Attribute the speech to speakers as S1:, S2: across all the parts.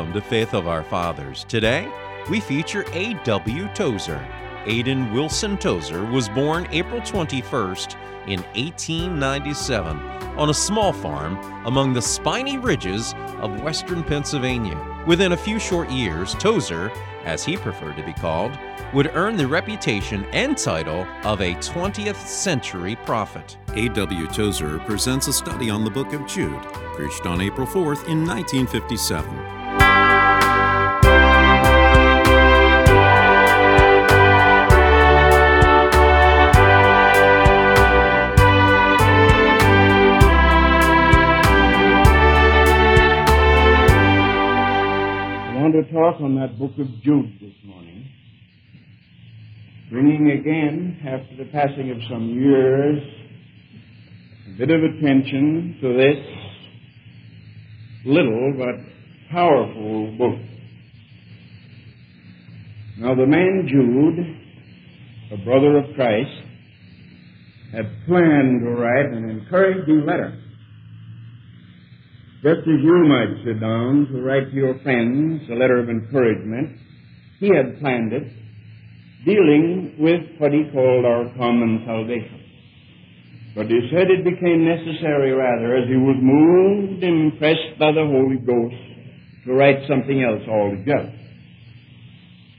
S1: Welcome to Faith of Our Fathers. Today, we feature A.W. Tozer. Aiden Wilson Tozer was born April 21st in 1897 on a small farm among the spiny ridges of western Pennsylvania. Within a few short years, Tozer, as he preferred to be called, would earn the reputation and title of a 20th century prophet. A.W. Tozer presents a study on the book of Jude, preached on April 4th in 1957.
S2: To talk on that book of Jude this morning, bringing again, after the passing of some years, a bit of attention to this little but powerful book. Now, the man Jude, a brother of Christ, had planned to write an encouraging letter just as you might sit down to write to your friends a letter of encouragement, he had planned it, dealing with what he called our common salvation. But he said it became necessary, rather, as he was moved, impressed by the Holy Ghost, to write something else altogether.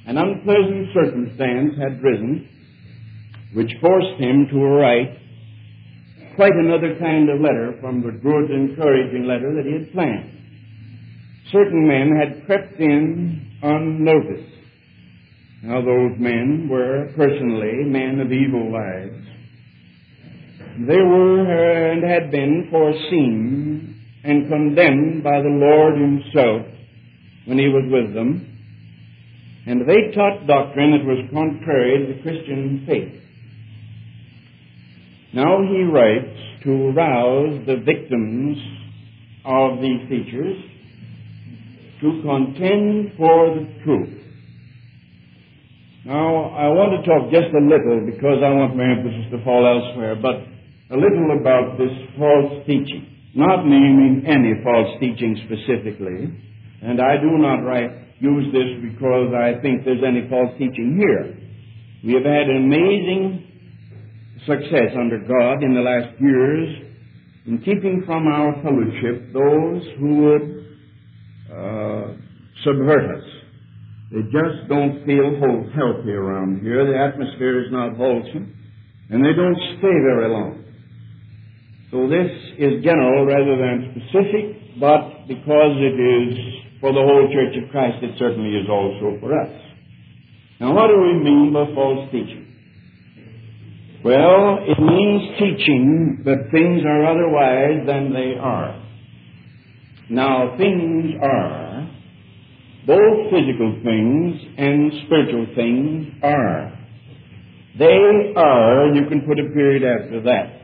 S2: An unpleasant circumstance had risen, which forced him to write quite another kind of letter from the good, encouraging letter that he had planned. Certain men had crept in unnoticed. Now, those men were personally men of evil lives. They were and had been foreseen and condemned by the Lord Himself when He was with them. And they taught doctrine that was contrary to the Christian faith. Now he writes to rouse the victims of these teachers to contend for the truth. Now, I want to talk just a little because I want my emphasis to fall elsewhere, but a little about this false teaching. Not naming any false teaching specifically, and I do not write, use this because I think there's any false teaching here. We have had an amazing success under God in the last years in keeping from our fellowship those who would uh, subvert us. They just don't feel whole, healthy around here. The atmosphere is not wholesome, and they don't stay very long. So this is general rather than specific, but because it is for the whole Church of Christ, it certainly is also for us. Now, what do we mean by false teaching? Well, it means teaching that things are otherwise than they are. Now, things are, both physical things and spiritual things are. They are, you can put a period after that.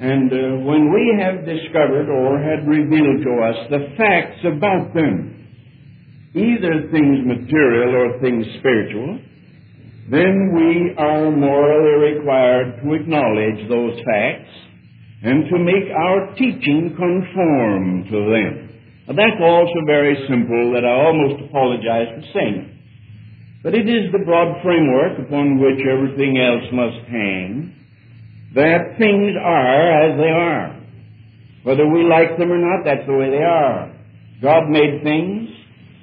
S2: And uh, when we have discovered or had revealed to us the facts about them, either things material or things spiritual, then we are morally required to acknowledge those facts and to make our teaching conform to them. Now, that's also very simple that I almost apologize for saying. it. But it is the broad framework upon which everything else must hang that things are as they are. Whether we like them or not, that's the way they are. God made things,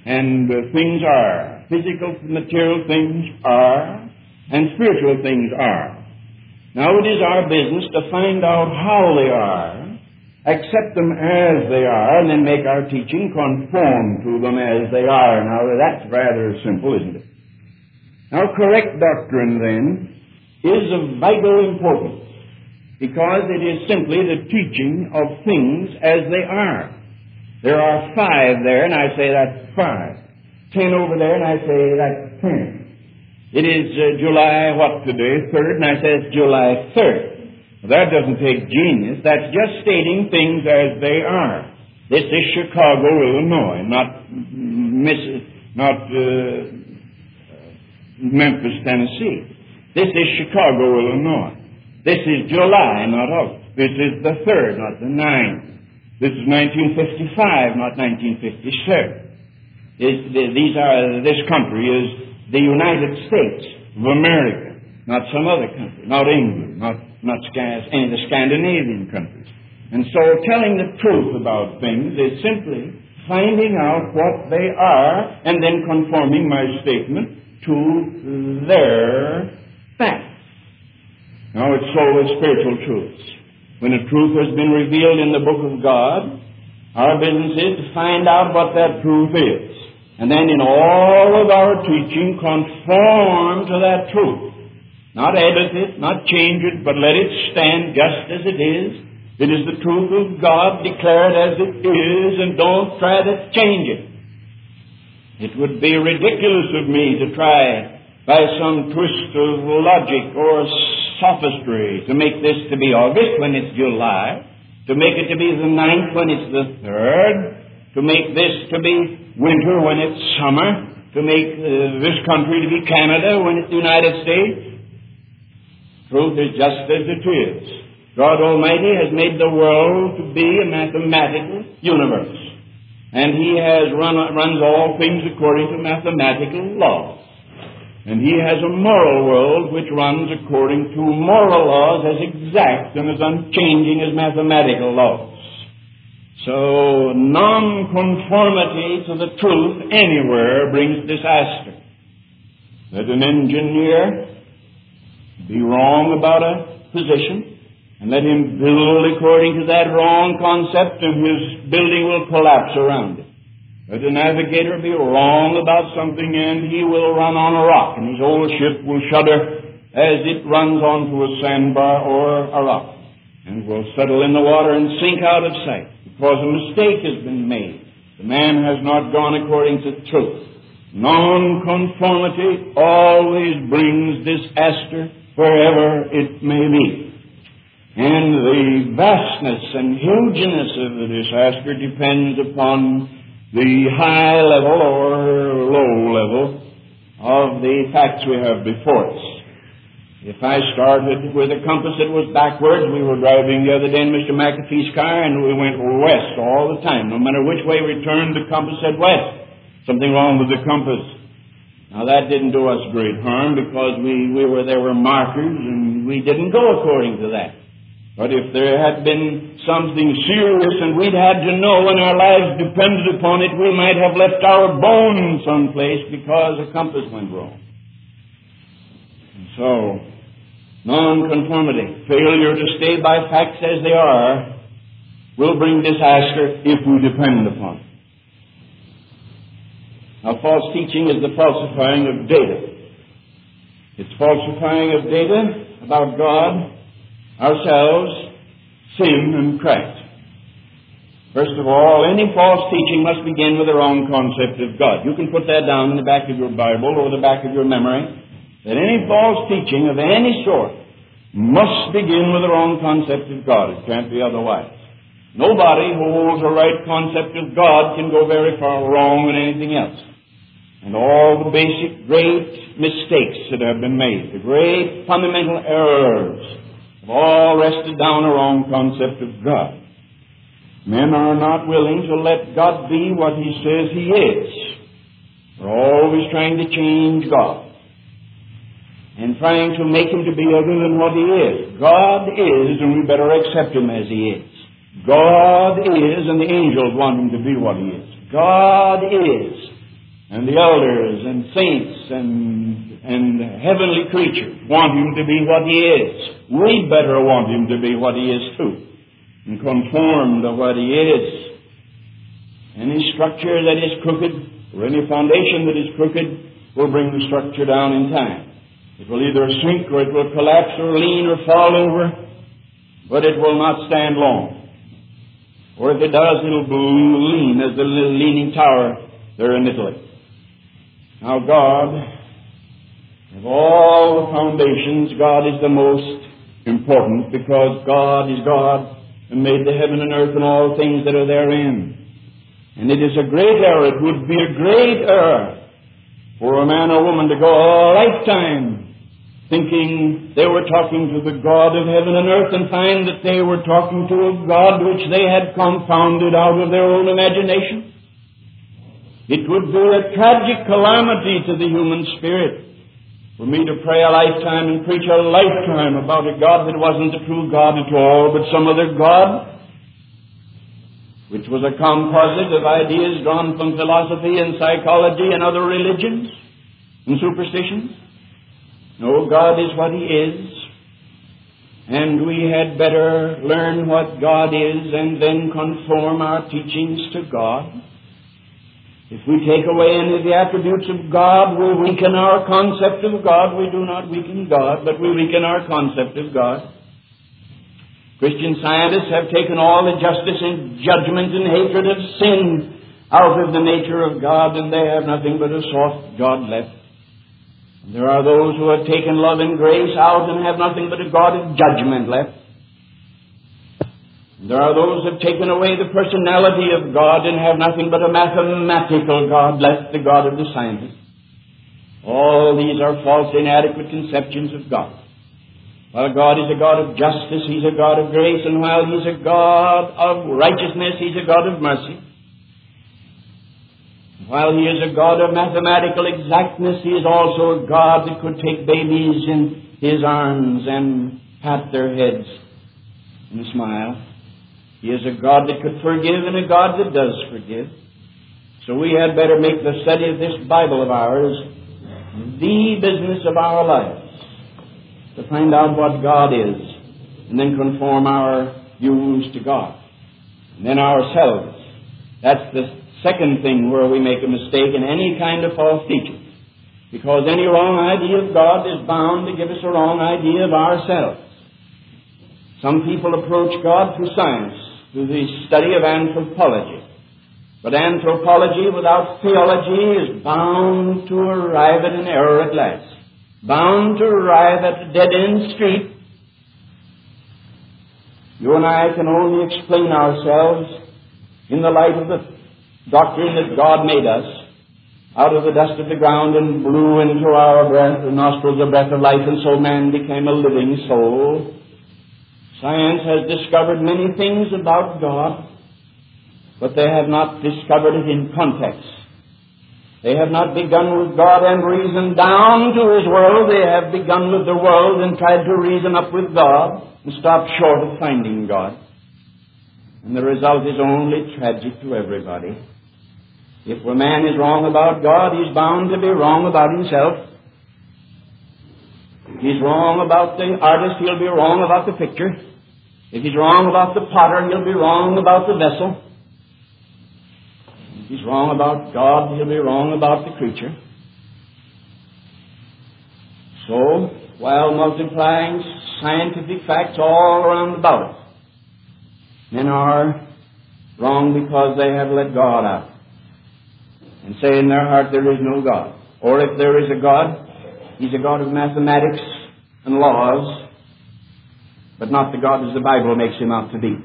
S2: and things are. Physical, material things are, and spiritual things are. Now it is our business to find out how they are, accept them as they are, and then make our teaching conform to them as they are. Now that's rather simple, isn't it? Now correct doctrine then is of vital importance because it is simply the teaching of things as they are. There are five there, and I say that's five. Ten over there, and I say that's ten. It is uh, July, what today? Third, and I say it's July 3rd. That doesn't take genius. That's just stating things as they are. This is Chicago, Illinois, not Miss, not uh, Memphis, Tennessee. This is Chicago, Illinois. This is July, not August. This is the third, not the ninth. This is 1955, not 1957. These are, this country is the United States of America, not some other country, not England, not, not any of the Scandinavian countries. And so telling the truth about things is simply finding out what they are and then conforming my statement to their facts. Now it's so with spiritual truths. When a truth has been revealed in the book of God, our business is to find out what that truth is. And then in all of our teaching, conform to that truth. Not edit it, not change it, but let it stand just as it is. It is the truth of God declared as it is, and don't try to change it. It would be ridiculous of me to try by some twist of logic or sophistry to make this to be August when it's July, to make it to be the ninth when it's the third, to make this to be winter when it's summer, to make uh, this country to be Canada when it's the United States. Truth is just as it is. God Almighty has made the world to be a mathematical universe. And He has run, runs all things according to mathematical laws. And He has a moral world which runs according to moral laws as exact and as unchanging as mathematical laws. So nonconformity to the truth anywhere brings disaster. Let an engineer be wrong about a position, and let him build according to that wrong concept, and his building will collapse around it. Let a navigator be wrong about something, and he will run on a rock, and his old ship will shudder as it runs onto a sandbar or a rock, and will settle in the water and sink out of sight because a mistake has been made. The man has not gone according to truth. Nonconformity always brings disaster wherever it may be. And the vastness and hugeness of the disaster depends upon the high level or low level of the facts we have before us. If I started with a compass that was backwards, we were driving the other day in Mr. McAfee's car and we went west all the time. No matter which way we turned, the compass said west. Something wrong with the compass. Now that didn't do us great harm because we, we were, there were markers and we didn't go according to that. But if there had been something serious and we'd had to know and our lives depended upon it, we might have left our bones someplace because the compass went wrong. So, nonconformity, failure to stay by facts as they are, will bring disaster if we depend upon it. Now, false teaching is the falsifying of data. It's falsifying of data about God, ourselves, sin, and Christ. First of all, any false teaching must begin with the wrong concept of God. You can put that down in the back of your Bible or the back of your memory that any false teaching of any sort must begin with the wrong concept of God. It can't be otherwise. Nobody who holds a right concept of God can go very far wrong in anything else. And all the basic great mistakes that have been made, the great fundamental errors, have all rested down a wrong concept of God. Men are not willing to let God be what He says He is. They're always trying to change God and trying to make him to be other than what he is. God is, and we better accept him as he is. God is, and the angels want him to be what he is. God is, and the elders and saints and, and heavenly creatures want him to be what he is. We better want him to be what he is too, and conform to what he is. Any structure that is crooked, or any foundation that is crooked, will bring the structure down in time. It will either sink or it will collapse or lean or fall over, but it will not stand long. Or if it does, it'll lean as the little leaning tower there in Italy. Now God, of all the foundations, God is the most important because God is God and made the heaven and earth and all things that are therein. And it is a great error, it would be a great error for a man or woman to go a lifetime thinking they were talking to the God of heaven and earth and find that they were talking to a God which they had confounded out of their own imagination. It would be a tragic calamity to the human spirit for me to pray a lifetime and preach a lifetime about a God that wasn't the true God at all, but some other God, which was a composite of ideas drawn from philosophy and psychology and other religions and superstitions. No, God is what He is, and we had better learn what God is and then conform our teachings to God. If we take away any of the attributes of God, we weaken our concept of God. We do not weaken God, but we weaken our concept of God. Christian scientists have taken all the justice and judgment and hatred of sin out of the nature of God, and they have nothing but a soft God left. There are those who have taken love and grace out and have nothing but a God of judgment left. There are those who have taken away the personality of God and have nothing but a mathematical God left, the God of the scientists. All these are false, inadequate conceptions of God. While God is a God of justice, He's a God of grace, and while He's a God of righteousness, He's a God of mercy. While He is a God of mathematical exactness, He is also a God that could take babies in His arms and pat their heads and smile. He is a God that could forgive and a God that does forgive. So we had better make the study of this Bible of ours the business of our lives to find out what God is and then conform our views to God. And then ourselves. That's the second thing where we make a mistake in any kind of false teaching. Because any wrong idea of God is bound to give us a wrong idea of ourselves. Some people approach God through science through the study of anthropology. But anthropology without theology is bound to arrive at an error at last, bound to arrive at a dead end street. You and I can only explain ourselves in the light of the doctrine that God made us out of the dust of the ground and blew into our breath, the nostrils the breath of life, and so man became a living soul. Science has discovered many things about God, but they have not discovered it in context. They have not begun with God and reasoned down to His world. They have begun with the world and tried to reason up with God and stopped short of finding God. And the result is only tragic to everybody. If a man is wrong about God, he's bound to be wrong about himself. If he's wrong about the artist, he'll be wrong about the picture. If he's wrong about the potter, he'll be wrong about the vessel. If he's wrong about God, he'll be wrong about the creature. So, while multiplying scientific facts all around about us, men are wrong because they have let God out and say in their heart there is no God. Or if there is a God, He's a God of mathematics and laws, but not the God as the Bible makes Him out to be.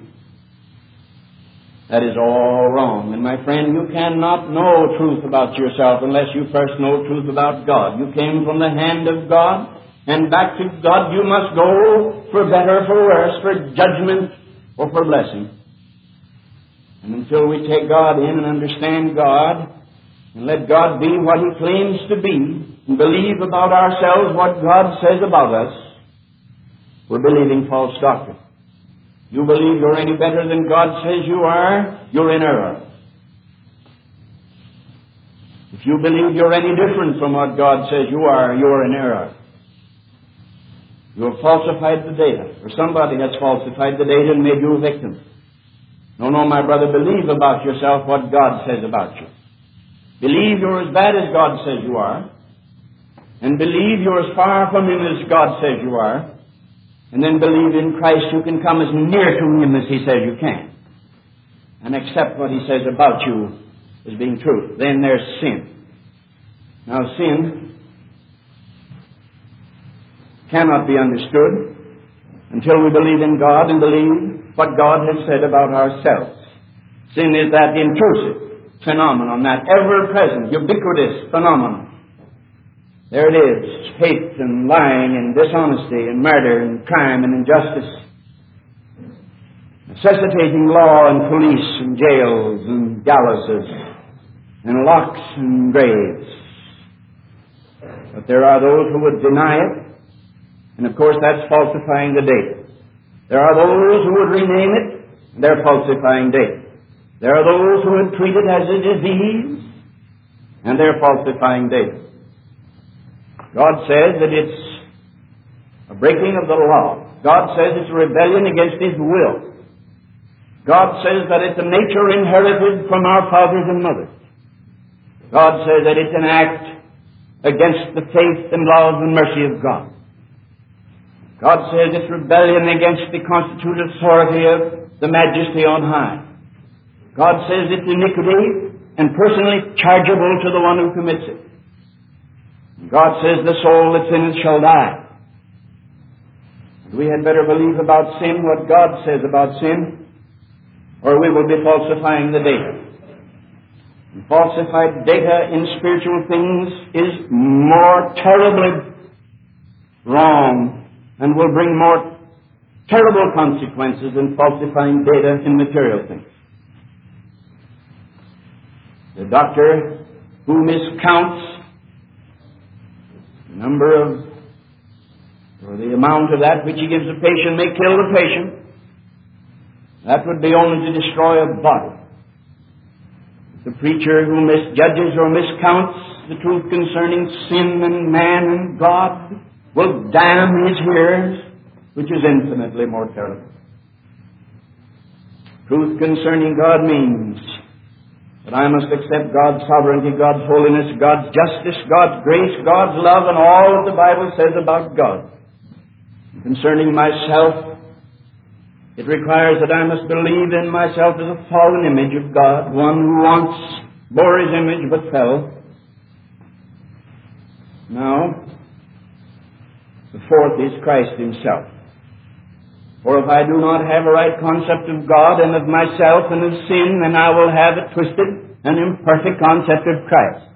S2: That is all wrong. And my friend, you cannot know truth about yourself unless you first know truth about God. You came from the hand of God, and back to God you must go for better, for worse, for judgment, or for blessing. And until we take God in and understand God, and let God be what He claims to be, and believe about ourselves what God says about us, we're believing false doctrine. You believe you're any better than God says you are, you're in error. If you believe you're any different from what God says you are, you're in error. You have falsified the data, or somebody has falsified the data and made you a victim. No, no, my brother, believe about yourself what God says about you. Believe you're as bad as God says you are, and believe you're as far from Him as God says you are, and then believe in Christ you can come as near to Him as He says you can, and accept what He says about you as being true. Then there's sin. Now, sin cannot be understood until we believe in God and believe what God has said about ourselves. Sin is that intrusive phenomenon, that ever-present, ubiquitous phenomenon. There it is, hate and lying and dishonesty and murder and crime and injustice, necessitating law and police and jails and gallows. and locks and graves. But there are those who would deny it, and of course that's falsifying the date. There are those who would rename it, and they're falsifying date. There are those who would treat it as a disease, and they're falsifying date. God says that it's a breaking of the law. God says it's a rebellion against His will. God says that it's a nature inherited from our fathers and mothers. God says that it's an act against the faith and love and mercy of God. God says it's rebellion against the constituted authority of the majesty on high. God says it's iniquity and personally chargeable to the one who commits it. God says the soul that's in it shall die. We had better believe about sin what God says about sin, or we will be falsifying the data. And falsified data in spiritual things is more terribly wrong and will bring more terrible consequences than falsifying data in material things. The doctor who miscounts the number of or the amount of that which he gives the patient may kill the patient. That would be only to destroy a body. The preacher who misjudges or miscounts the truth concerning sin and man and God will damn his hearers, which is infinitely more terrible. Truth concerning God means that I must accept God's sovereignty, God's holiness, God's justice, God's grace, God's love, and all that the Bible says about God. Concerning myself, it requires that I must believe in myself as a fallen image of God, one who once bore his image but fell. Now, the fourth is Christ himself. For if I do not have a right concept of God and of myself and of sin, then I will have a twisted and imperfect concept of Christ.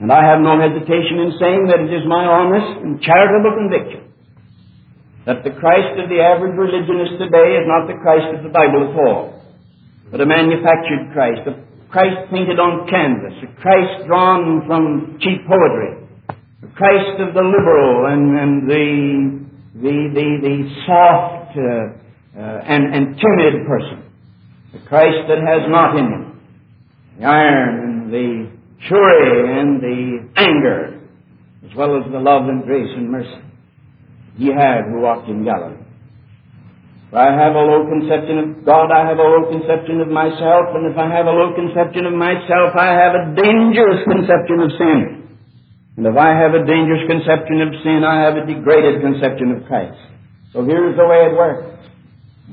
S2: And I have no hesitation in saying that it is my honest and charitable conviction that the Christ of the average religionist today is not the Christ of the Bible at all, but a manufactured Christ, a Christ painted on canvas, a Christ drawn from cheap poetry, a Christ of the liberal and, and the, the, the, the soft uh, uh, and, and timid person, the Christ that has not in him the iron and the fury and the anger, as well as the love and grace and mercy ye had who walked in Galilee. For I have a low conception of God, I have a low conception of myself, and if I have a low conception of myself, I have a dangerous conception of sin. And if I have a dangerous conception of sin, I have a degraded conception of Christ. So here's the way it works.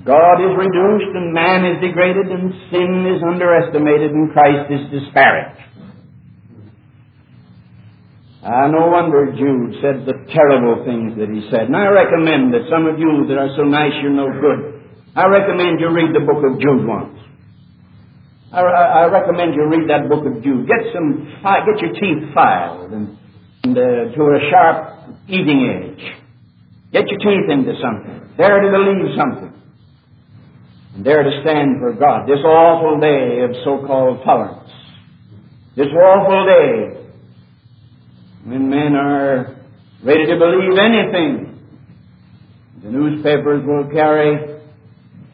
S2: God is reduced and man is degraded and sin is underestimated and Christ is disparaged. Ah, no wonder Jude said the terrible things that he said. And I recommend that some of you that are so nice you're no good, I recommend you read the book of Jude once. I, I, recommend you read that book of Jude. Get some, get your teeth filed and, and uh, to a sharp eating edge. Get your teeth into something. There to believe something. And there to stand for God. This awful day of so-called tolerance. This awful day when men are ready to believe anything. The newspapers will carry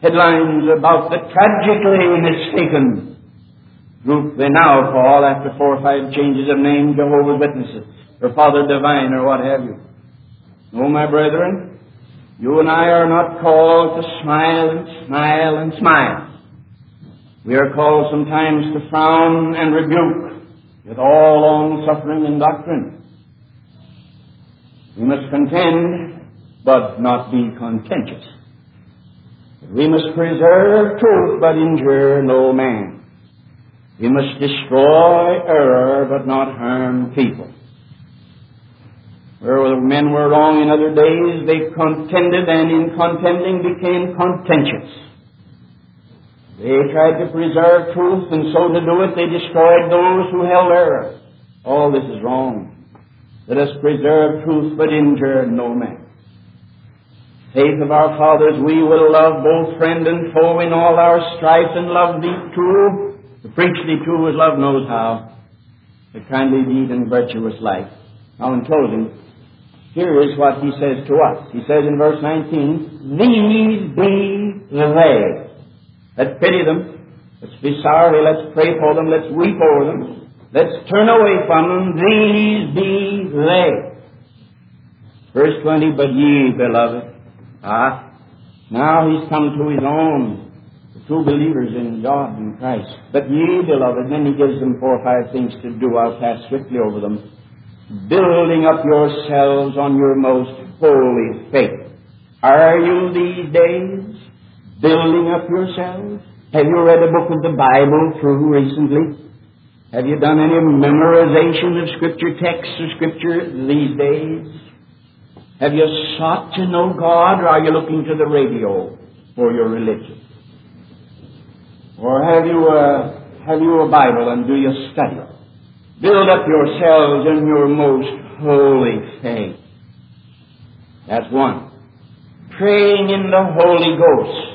S2: headlines about the tragically mistaken group they now call, after four or five changes of name, Jehovah's Witnesses, or Father Divine, or what have you. No, my brethren, you and I are not called to smile and smile and smile. We are called sometimes to frown and rebuke with all long suffering and doctrine. We must contend, but not be contentious. We must preserve truth, but injure no man. We must destroy error, but not harm people. Where men were wrong in other days, they contended, and in contending became contentious. They tried to preserve truth, and so to do it, they destroyed those who held error. All this is wrong. Let us preserve truth, but injure no man. Faith of our fathers, we will love both friend and foe in all our strife, and love thee true, to preach thee true as love knows how, the kindly deed and virtuous life. Now, in closing, here is what he says to us. He says in verse 19, These be the they. Let's pity them. Let's be sorry. Let's pray for them. Let's weep over them. Let's turn away from them. These be they. Verse 20, But ye, beloved, ah, now he's come to his own, the true believers in God and Christ. But ye, beloved, then he gives them four or five things to do. I'll pass swiftly over them. Building up yourselves on your most holy faith. Are you these days building up yourselves? Have you read a book of the Bible through recently? Have you done any memorization of Scripture texts of Scripture these days? Have you sought to know God, or are you looking to the radio for your religion? Or have you a, have you a Bible and do you study? Build up yourselves in your most holy faith. That's one. Praying in the Holy Ghost.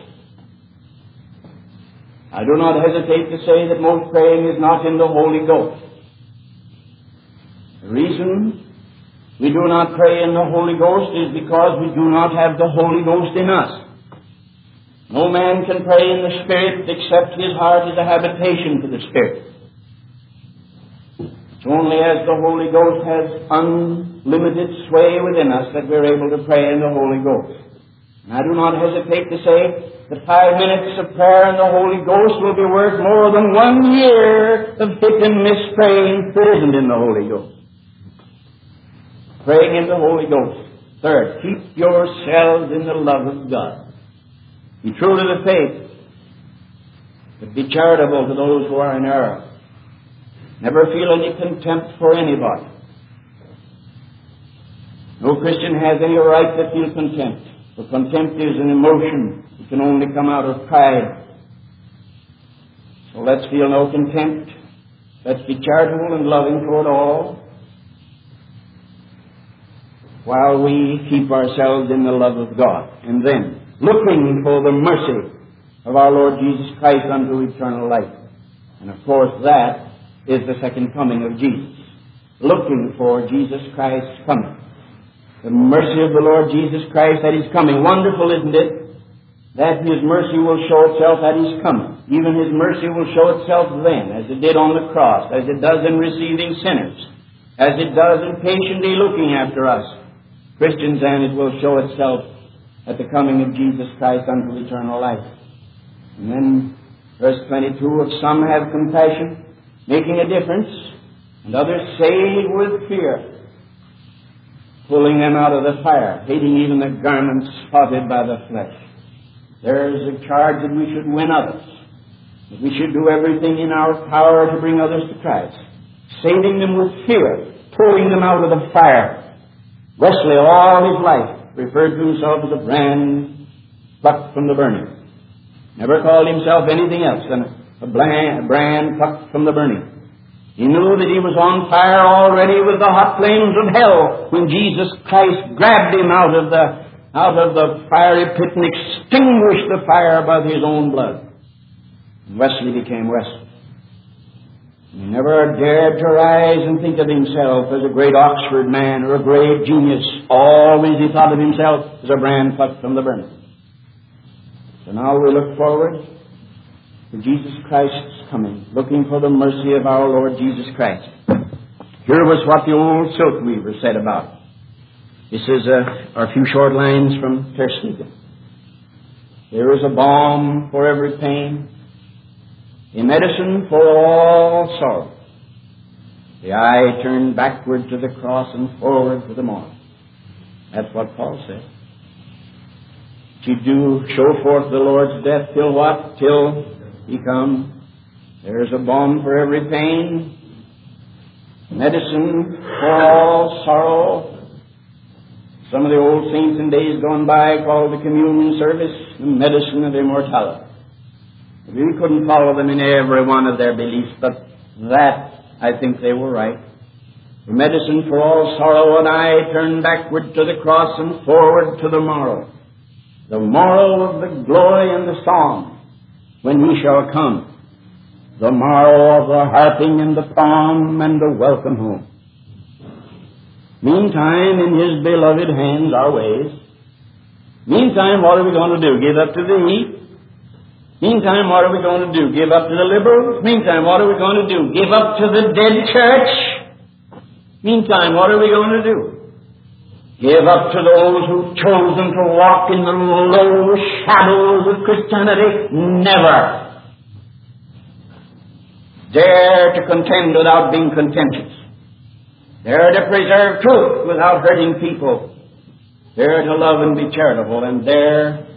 S2: I do not hesitate to say that most praying is not in the Holy Ghost. The reason we do not pray in the Holy Ghost is because we do not have the Holy Ghost in us. No man can pray in the Spirit except his heart is a habitation for the Spirit. Only as the Holy Ghost has unlimited sway within us that we're able to pray in the Holy Ghost. And I do not hesitate to say that five minutes of prayer in the Holy Ghost will be worth more than one year of hit and miss praying that isn't in the Holy Ghost. Praying in the Holy Ghost. Third, keep yourselves in the love of God. Be true to the faith, but be charitable to those who are in error. Never feel any contempt for anybody. No Christian has any right to feel contempt. For contempt is an emotion. It can only come out of pride. So let's feel no contempt. Let's be charitable and loving toward all while we keep ourselves in the love of God. And then, looking for the mercy of our Lord Jesus Christ unto eternal life. And of course, that is the second coming of Jesus. Looking for Jesus Christ's coming. The mercy of the Lord Jesus Christ that is coming. Wonderful, isn't it? That His mercy will show itself at His coming. Even His mercy will show itself then, as it did on the cross, as it does in receiving sinners, as it does in patiently looking after us. Christians, and it will show itself at the coming of Jesus Christ unto eternal life. And then, verse 22, of some have compassion, making a difference, and others save with fear, pulling them out of the fire, hating even the garments spotted by the flesh. There is a charge that we should win others, that we should do everything in our power to bring others to Christ, saving them with fear, pulling them out of the fire, Wesley, all his life, referred to himself as a brand plucked from the burning. Never called himself anything else than a brand plucked from the burning. He knew that he was on fire already with the hot flames of hell when Jesus Christ grabbed him out of the out of the fiery pit and extinguished the fire by his own blood. Wesley became Wesley. He never dared to rise and think of himself as a great Oxford man or a great genius. Always he thought of himself as a brand plucked from the burning. So now we look forward to Jesus Christ's coming, looking for the mercy of our Lord Jesus Christ. Here was what the old silk weaver said about it. This is uh, a, a few short lines from Tersteegen. There is a balm for every pain, a medicine for all sorrow. The eye turned backward to the cross and forward to the mark. That's what Paul said. To do show forth the Lord's death till what? Till he comes. There's a balm for every pain, medicine for all sorrow. Some of the old saints in days gone by called the communion service the medicine of immortality. We couldn't follow them in every one of their beliefs, but that I think they were right. The medicine for all sorrow and I turn backward to the cross and forward to the morrow. The morrow of the glory and the song when he shall come. the morrow of the harping and the palm and the welcome home. Meantime, in His beloved hands our ways. Meantime, what are we going to do? Give up to the heat? Meantime, what are we going to do? Give up to the liberals? Meantime, what are we going to do? Give up to the dead church? Meantime, what are we going to do? Give up to those who've chosen to walk in the low shadows of Christianity? Never. Dare to contend without being contentious. Dare to preserve truth without hurting people. Dare to love and be charitable. And dare,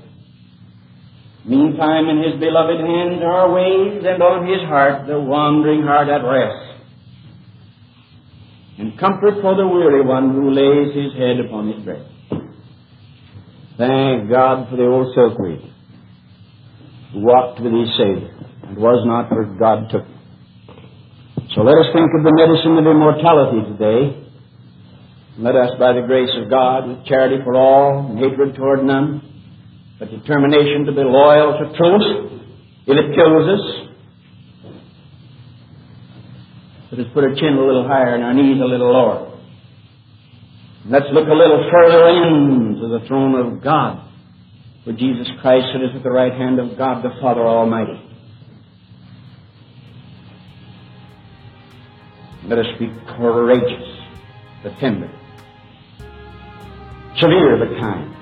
S2: meantime, in His beloved hands are ways, and on His heart the wandering heart at rest. And comfort for the weary one who lays his head upon his breast. Thank God for the old silkweed who walked with his Savior and was not where God took him. So let us think of the medicine of immortality today. Let us, by the grace of God, with charity for all and hatred toward none, but determination to be loyal to truth, if it kills us, let us put our chin a little higher and our knees a little lower. Let's look a little further into the throne of God, where Jesus Christ sitteth at the right hand of God the Father Almighty. Let us be courageous, but tender, severe but kind.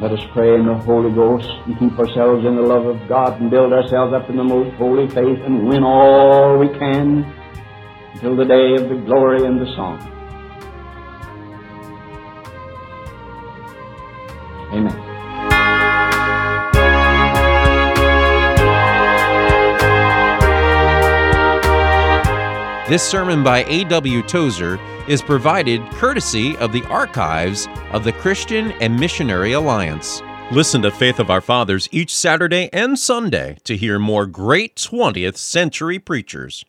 S2: Let us pray in the Holy Ghost and keep ourselves in the love of God and build ourselves up in the most holy faith and win all we can until the day of the glory and the song.
S1: This sermon by A.W. Tozer is provided courtesy of the archives of the Christian and Missionary Alliance. Listen to Faith of Our Fathers each Saturday and Sunday to hear more great 20th century preachers.